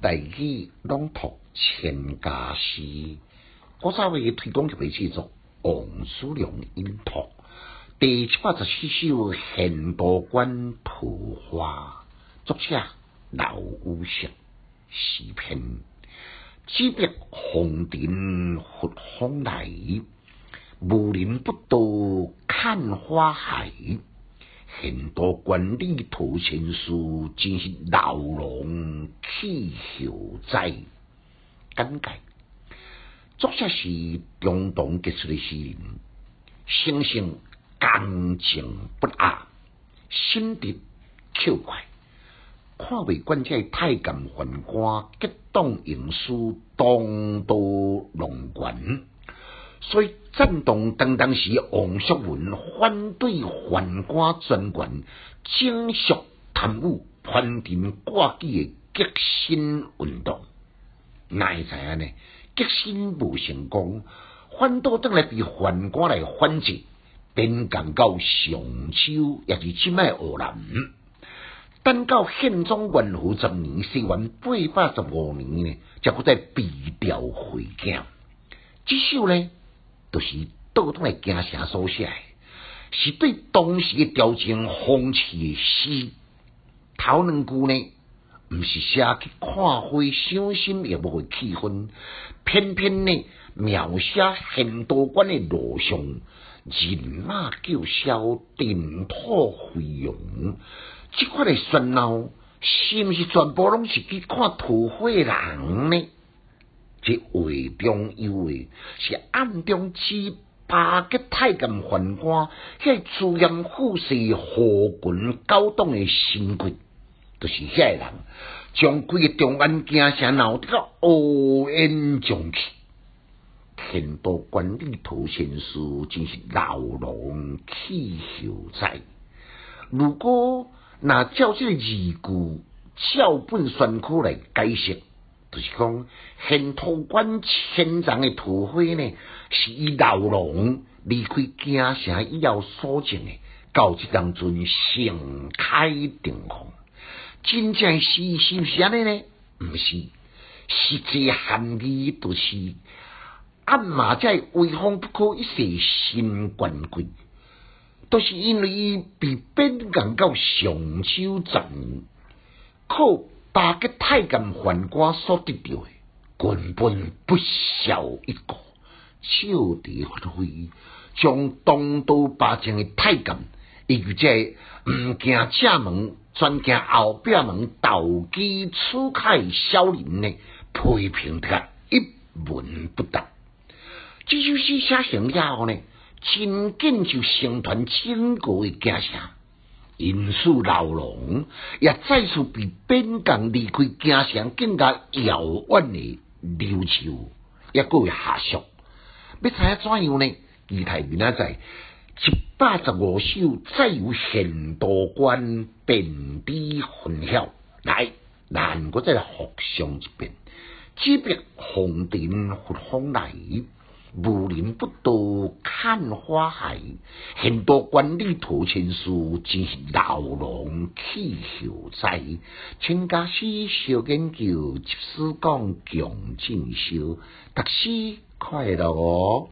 大语朗读千家诗，我稍微推广一位制作王叔良音读第七百十四首现多关图花，作者老五石诗篇，只别红尘佛风来，无人不到看花海。很多管理图情书，真是老龙气候在。简介，作者是中东杰出的诗人，生性刚情不阿，心地巧快，看未惯这太监宦官激动营私，当多龙冠。所以震动当当时，王叔文反对宦官专权、征削贪污、攀定挂机的革新运动。哪会知影呢？革新无成功，反倒倒来被宦官来反制，便降到上秋，也是即卖河南。等到宪宗元和十年，西元八百十五年呢，才搁再被调回京。这首呢？都是倒转来京城所写，是对当时嘅朝廷风气嘅诗。头两句呢，毋是写去看花赏心也无会气氛，偏偏呢描写很多关嘅路上人马叫嚣、尘土飞扬，即款的喧闹，是毋是全部拢是去看土花人呢？这话中有话，是暗中欺八个太监宦官，迄趋炎附势、祸群高党的心鬼，就是遐个人，将规个中安京城闹得个乌烟瘴气。天多管理图先书，真是牢笼气秀才。如果拿照这个字句照本宣科来解释。就是讲，现土馆千丈的土灰呢，是伊老龙离开京城以后所建的，到即当阵盛开定空。真正是是毋是安尼呢？毋是，实际含义就是暗马在威风不可一世新冠贵，都是因为伊被贬到上秋镇，靠。八个太监宦官所得到的，根本不少一个，笑地发挥，将东都八将的太监，以及这唔惊正门，专惊后边门投机取巧小人呢，批评得一文不值。这首诗写成了后呢，真紧就成团整个的家乡。因此，牢笼也再次被边疆离开家乡更加遥远的琉球，也各位下属，要猜怎样呢？仪态面啊，在一百十五首，再有很多关遍地混淆，来，难我再复上一遍，即便红尘佛风来。无人不多看花海，很多管理图情书，真是牢笼气候在。请家师小研究，即使讲强进修，读书快乐哦。